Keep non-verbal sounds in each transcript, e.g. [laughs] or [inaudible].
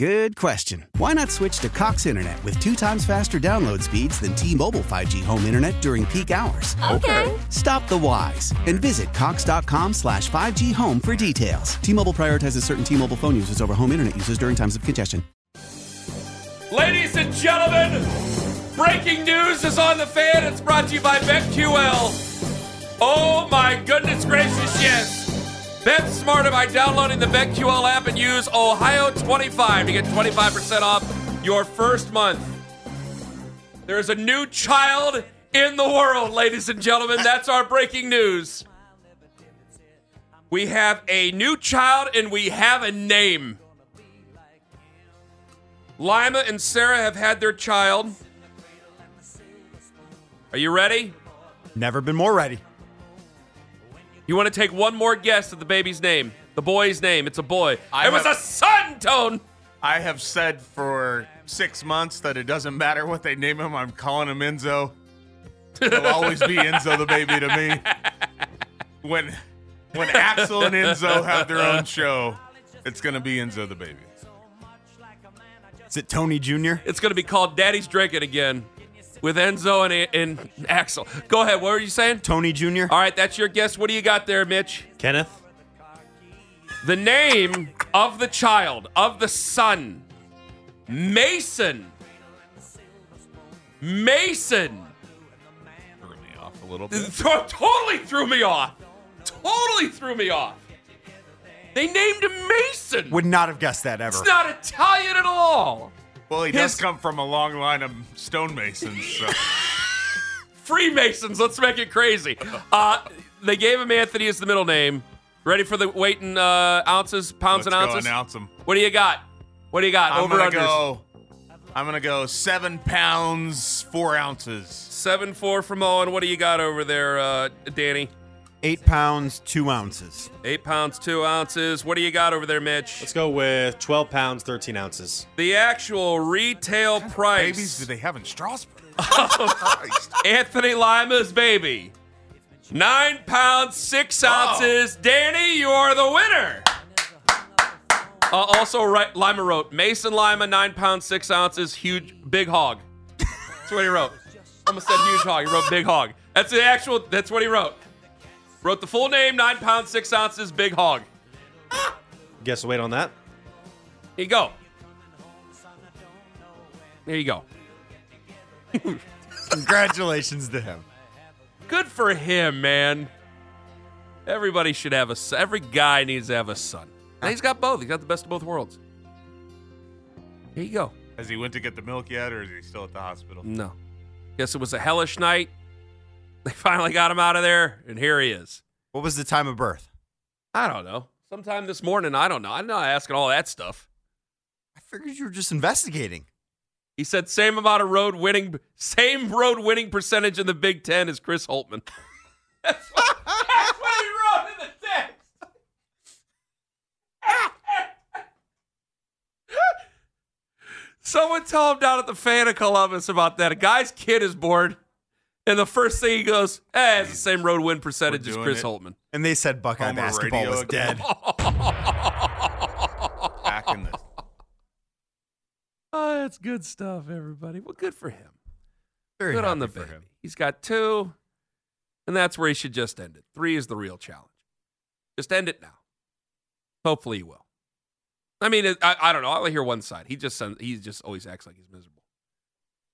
Good question. Why not switch to Cox Internet with two times faster download speeds than T-Mobile 5G home internet during peak hours? Okay. Stop the whys and visit cox.com slash 5G home for details. T-Mobile prioritizes certain T-Mobile phone users over home internet users during times of congestion. Ladies and gentlemen, breaking news is on the fan. It's brought to you by BetQL. Oh my goodness gracious, yes. Bet smarter by downloading the BetQL app and use Ohio25 to get 25% off your first month. There's a new child in the world, ladies and gentlemen. That's our breaking news. We have a new child and we have a name. Lima and Sarah have had their child. Are you ready? Never been more ready. You want to take one more guess at the baby's name? The boy's name. It's a boy. I it was have- a son, Tone. I have said for six months that it doesn't matter what they name him. I'm calling him Enzo. He'll always be Enzo the baby to me. When when Axel and Enzo have their own show, it's gonna be Enzo the baby. Is it Tony Jr.? It's going to be called Daddy's Drinking again with Enzo and, and Axel. Go ahead. What were you saying? Tony Jr.? All right, that's your guess. What do you got there, Mitch? Kenneth? The name of the child, of the son, Mason. Mason. Threw me off a little bit. Th- [laughs] totally threw me off. Totally threw me off. They named him Mason. Would not have guessed that ever. It's not Italian at all. Well, he His- does come from a long line of stonemasons. So. [laughs] Freemasons. Let's make it crazy. Uh, they gave him Anthony as the middle name. Ready for the weight in uh, ounces, pounds Let's and go ounces? announce him. What do you got? What do you got? I'm Over gonna unders. go. I'm gonna go seven pounds four ounces. Seven four from Owen. What do you got over there, uh, Danny? Eight pounds, two ounces. Eight pounds two ounces. What do you got over there, Mitch? Let's go with 12 pounds, 13 ounces. The actual retail price. Babies do they have in Strasbourg? [laughs] Anthony Lima's baby. Nine pounds, six ounces. Danny, you are the winner. Uh, also, right, Lima wrote Mason Lima, nine pounds, six ounces, huge, big hog. That's what he wrote. Almost said huge hog. He wrote big hog. That's the actual, that's what he wrote. Wrote the full name, nine pounds, six ounces, big hog. Guess the weight on that? Here you go. There you go. [laughs] Congratulations to him. Good for him, man. Everybody should have a son. Every guy needs to have a son. And he's got both. He's got the best of both worlds. Here you go. Has he went to get the milk yet, or is he still at the hospital? No. Guess it was a hellish night. [laughs] They finally got him out of there, and here he is. What was the time of birth? I don't know. Sometime this morning, I don't know. I'm not asking all that stuff. I figured you were just investigating. He said same amount of road winning, same road winning percentage in the Big Ten as Chris Holtmann. [laughs] that's, what, that's what he wrote in the text. [laughs] Someone tell him down at the fan of Columbus about that. A guy's kid is born, and the first thing he goes, "Eh, it's the same road win percentage as Chris it. Holtmann." And they said Buckeye Homer basketball was again. dead. [laughs] Back in the Oh, [laughs] that's good stuff, everybody. Well, good for him. Very good on the happy baby. him. He's got two, and that's where he should just end it. Three is the real challenge. Just end it now. Hopefully, he will. I mean, I, I don't know. I only hear one side. He just sends, he just always acts like he's miserable.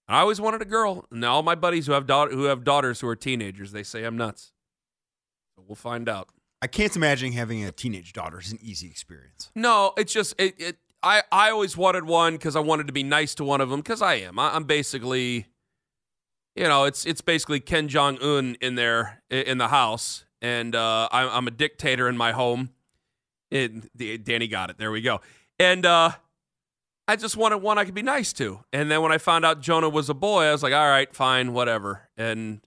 I always wanted a girl, and all my buddies who have daughter, who have daughters who are teenagers, they say I'm nuts. So we'll find out. I can't imagine having a teenage daughter is an easy experience. No, it's just it. it I, I always wanted one because I wanted to be nice to one of them because I am. I, I'm basically, you know, it's it's basically Ken Jong Un in there in the house, and uh, I'm, I'm a dictator in my home. It, the, Danny got it. There we go. And uh, I just wanted one I could be nice to. And then when I found out Jonah was a boy, I was like, all right, fine, whatever. And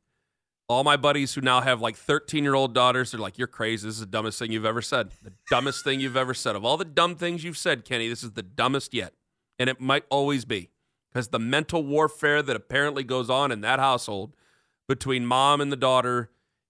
all my buddies who now have like 13 year old daughters, they're like, you're crazy. This is the dumbest thing you've ever said. The dumbest thing you've ever said. Of all the dumb things you've said, Kenny, this is the dumbest yet. And it might always be because the mental warfare that apparently goes on in that household between mom and the daughter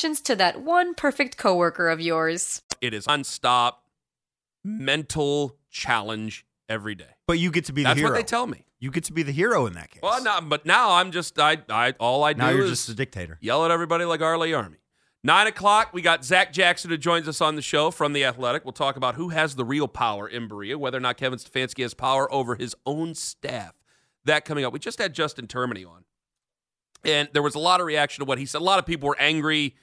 questions to that one perfect coworker of yours. It is nonstop mental challenge every day. But you get to be the That's what they tell me. You get to be the hero in that case. Well, no, but now I'm just I I all I do now you're is just a dictator. yell at everybody like Arlie Army. Nine o'clock, we got Zach Jackson who joins us on the show from The Athletic. We'll talk about who has the real power in Berea, whether or not Kevin Stefanski has power over his own staff. That coming up. We just had Justin Termine on, and there was a lot of reaction to what he said. A lot of people were angry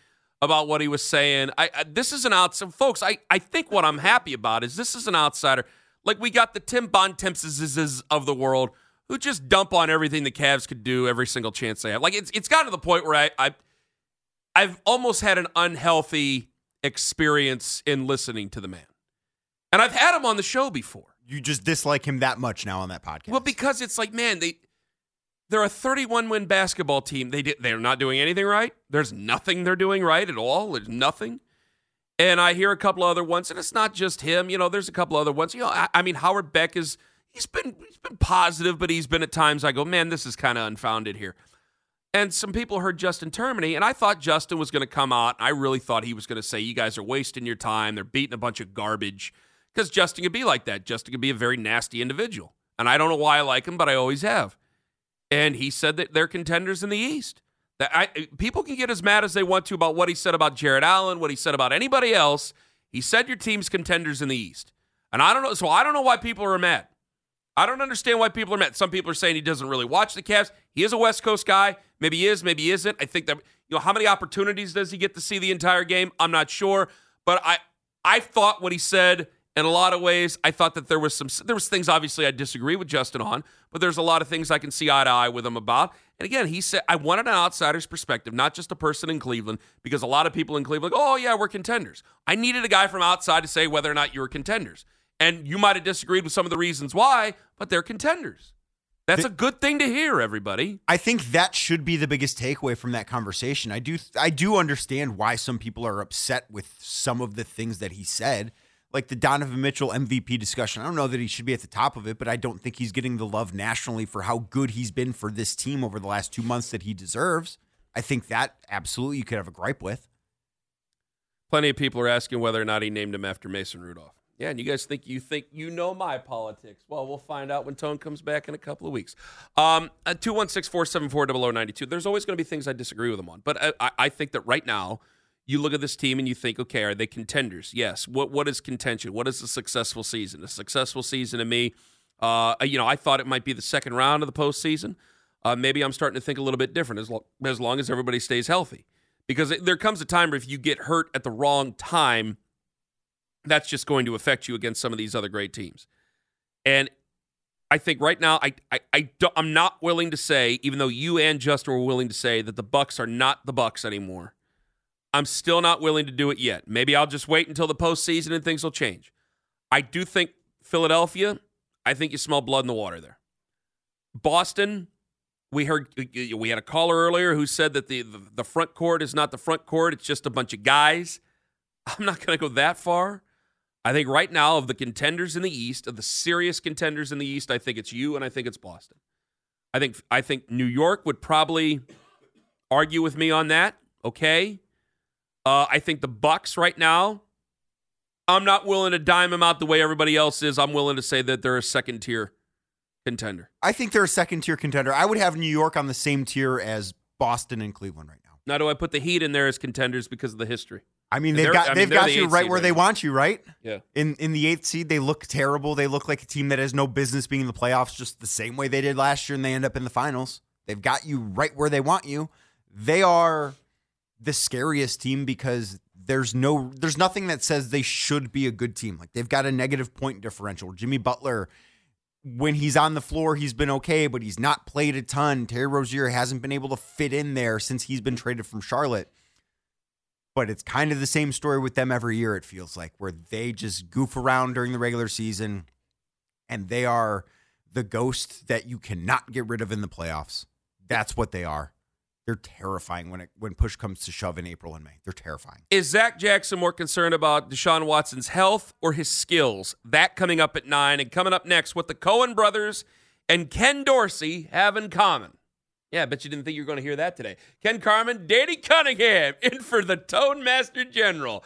about what he was saying. I, I this is an outsider, folks. I I think what I'm happy about is this is an outsider. Like we got the Tim Bontemps of the world who just dump on everything the Cavs could do every single chance they have. Like it's it's gotten to the point where I, I I've almost had an unhealthy experience in listening to the man. And I've had him on the show before. You just dislike him that much now on that podcast. Well, because it's like, man, they they're a 31 win basketball team. They did, they're not doing anything right. There's nothing they're doing right at all. There's nothing. And I hear a couple other ones, and it's not just him. You know, there's a couple other ones. You know, I, I mean, Howard Beck is he's been he's been positive, but he's been at times I go, man, this is kind of unfounded here. And some people heard Justin Termine, and I thought Justin was going to come out. I really thought he was going to say, "You guys are wasting your time. They're beating a bunch of garbage." Because Justin could be like that. Justin could be a very nasty individual, and I don't know why I like him, but I always have. And he said that they're contenders in the East. That I, people can get as mad as they want to about what he said about Jarrett Allen, what he said about anybody else. He said your team's contenders in the East, and I don't know. So I don't know why people are mad. I don't understand why people are mad. Some people are saying he doesn't really watch the Cavs. He is a West Coast guy. Maybe he is, maybe he isn't. I think that you know how many opportunities does he get to see the entire game? I'm not sure, but I I thought what he said in a lot of ways. I thought that there was some there was things obviously I disagree with Justin on, but there's a lot of things I can see eye to eye with him about. And again, he said I wanted an outsider's perspective, not just a person in Cleveland, because a lot of people in Cleveland, like, oh yeah, we're contenders. I needed a guy from outside to say whether or not you were contenders. And you might have disagreed with some of the reasons why, but they're contenders. That's a good thing to hear, everybody. I think that should be the biggest takeaway from that conversation. I do I do understand why some people are upset with some of the things that he said. Like the Donovan Mitchell MVP discussion. I don't know that he should be at the top of it, but I don't think he's getting the love nationally for how good he's been for this team over the last two months that he deserves. I think that absolutely you could have a gripe with. Plenty of people are asking whether or not he named him after Mason Rudolph. Yeah, and you guys think you think you know my politics. Well, we'll find out when Tone comes back in a couple of weeks. Um, double o ninety two. There's always going to be things I disagree with him on, but I, I think that right now you look at this team and you think, okay, are they contenders? Yes. What what is contention? What is a successful season? A successful season to me, uh, you know, I thought it might be the second round of the postseason. Uh, maybe I'm starting to think a little bit different as, lo- as long as everybody stays healthy. Because it, there comes a time where if you get hurt at the wrong time, that's just going to affect you against some of these other great teams. And I think right now, I, I, I don't, I'm not willing to say, even though you and Justin were willing to say that the Bucks are not the Bucks anymore. I'm still not willing to do it yet. Maybe I'll just wait until the postseason and things will change. I do think Philadelphia. I think you smell blood in the water there. Boston. We heard we had a caller earlier who said that the, the, the front court is not the front court; it's just a bunch of guys. [laughs] I'm not going to go that far. I think right now of the contenders in the East, of the serious contenders in the East, I think it's you and I think it's Boston. I think I think New York would probably argue with me on that. Okay, uh, I think the Bucks right now I'm not willing to dime them out the way everybody else is. I'm willing to say that they're a second tier contender. I think they're a second tier contender. I would have New York on the same tier as Boston and Cleveland right now. Now, do I put the Heat in there as contenders because of the history? I mean, And they've got I mean, they've got the you right where right they now. want you, right? Yeah. In in the eighth seed, they look terrible. They look like a team that has no business being in the playoffs, just the same way they did last year, and they end up in the finals. They've got you right where they want you. They are the scariest team because there's no there's nothing that says they should be a good team. Like they've got a negative point differential. Jimmy Butler, when he's on the floor, he's been okay, but he's not played a ton. Terry Rozier hasn't been able to fit in there since he's been traded from Charlotte but it's kind of the same story with them every year, it feels like, where they just goof around during the regular season and they are the ghost that you cannot get rid of in the playoffs. That's what they are. They're terrifying when it when push comes to shove in April and May. They're terrifying. Is Zach Jackson more concerned about Deshaun Watson's health or his skills? That coming up at nine and coming up next, what the Cohen brothers and Ken Dorsey have in common. Yeah, I bet you didn't think you were going to hear that today. Ken Carman, Danny Cunningham, in for the Tone Master General.